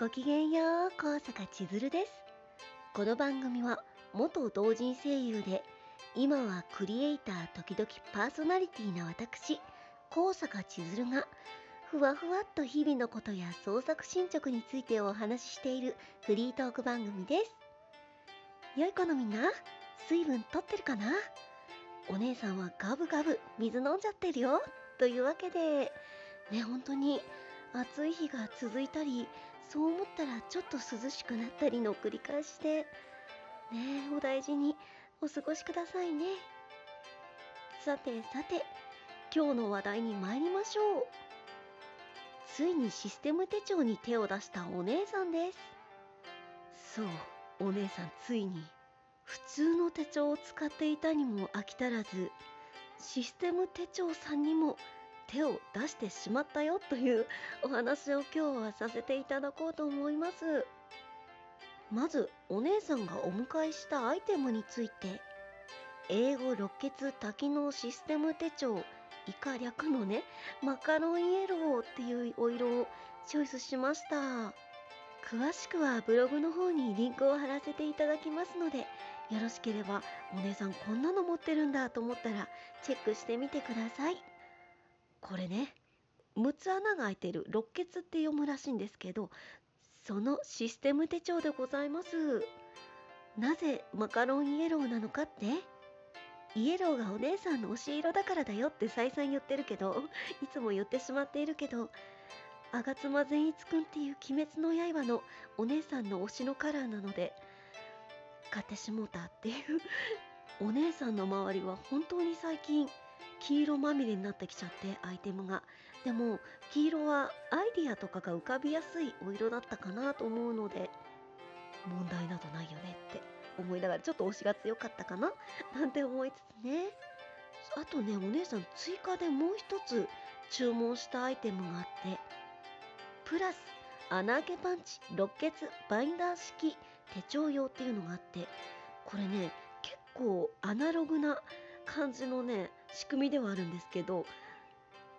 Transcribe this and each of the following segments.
ごきげんよう高坂千鶴です。この番組は元同人声優で今はクリエイター時々パーソナリティな私高坂千鶴がふわふわっと日々のことや創作進捗についてお話ししているフリートーク番組です。良い子のみんな水分とってるかな？お姉さんはガブガブ水飲んじゃってるよ。というわけでね本当に暑い日が続いたりそう思ったらちょっと涼しくなったりの繰り返しでねえお大事にお過ごしくださいね。さてさて今日の話題に参りましょう。ついにシステム手帳に手を出したお姉さんです。そうお姉さんついに普通の手帳を使っていたにも飽き足らずシステム手帳さんにも手を出してしまったよという お話を今日はさせていただこうと思います。まずお姉さんがお迎えしたアイテムについて英語六血多機能システム手帳以下略のねマカロンイエローっていうお色をチョイスしました。詳しくはブログの方にリンクを貼らせていただきますのでよろしければお姉さんこんなの持ってるんだと思ったらチェックしてみてください。これね6つ穴が開いてる六血って読むらしいんですけどそのシステム手帳でございます。なぜマカロンイエローなのかって？イエローがお姉さんの推し色だからだよって再三言ってるけどいつも言ってしまっているけど吾妻善逸くんっていう鬼滅の刃のお姉さんの推しのカラーなので買ってしもうたっていうお姉さんの周りは本当に最近黄色まみれになってきちゃってアイテムが。でも黄色はアイディアとかが浮かびやすいお色だったかなと思うので問題などないよねって思いながらちょっと推しが強かったかな？なんて思いつつね。あとねお姉さん追加でもう一つ注文したアイテムがあってプラス穴開けパンチ六血バインダー式手帳用っていうのがあってこれね結構アナログな感じのね仕組みではあるんですけど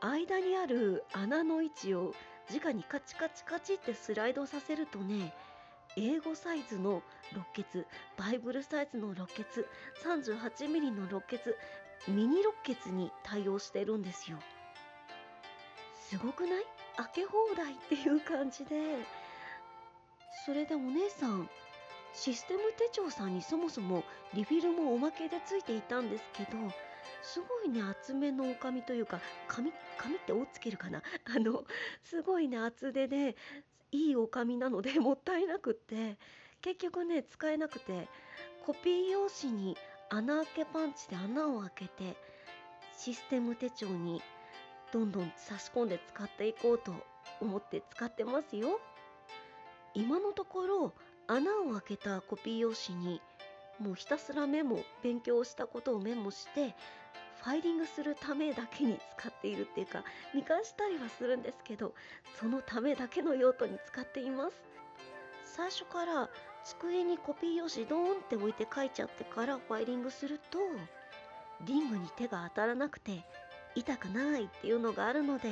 間にある穴の位置を直にカチカチカチってスライドさせるとね英語サイズの六血バイブルサイズの六血 38mm の六血ミニ六血に対応してるんですよ。すごくない？開け放題っていう感じで。それでお姉さんシステム手帳さんにそもそもリフィルもおまけでついていたんですけどすごいね厚めのお紙というか紙紙って「お」つけるかな？あのすごいね厚手でいいお紙なので もったいなくって結局ね使えなくてコピー用紙に穴開けパンチで穴を開けてシステム手帳にどんどん差し込んで使っていこうと思って使ってますよ。今のところ穴を開けたコピー用紙にもうひたすらメモ勉強したことをメモしてファイリングするためだけに使っているっていうか見返したりはするんですけどそのためだけの用途に使っています。最初から机にコピー用紙ドーンって置いて書いちゃってからファイリングするとリングに手が当たらなくて痛くないっていうのがあるので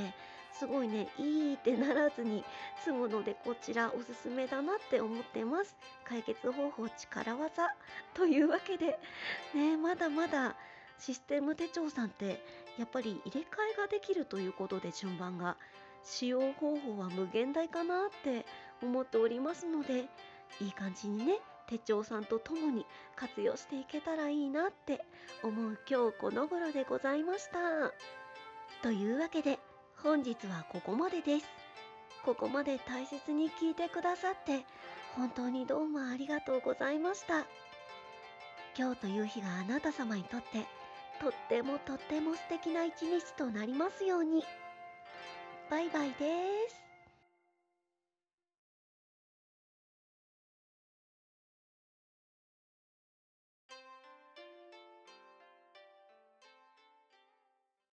すごいね。いいってならずに済むのでこちらおすすめだなって思ってます。解決方法力技。というわけで ねまだまだシステム手帳さんってやっぱり入れ替えができるということで順番が使用方法は無限大かなって思っておりますのでいい感じにね手帳さんと共に活用していけたらいいなって思う今日この頃でございました。というわけで本日はここまでです。ここまで大切に聞いてくださって本当にどうもありがとうございました。今日という日があなた様にとってとってもとっても素敵な一日となりますように。バイバイです。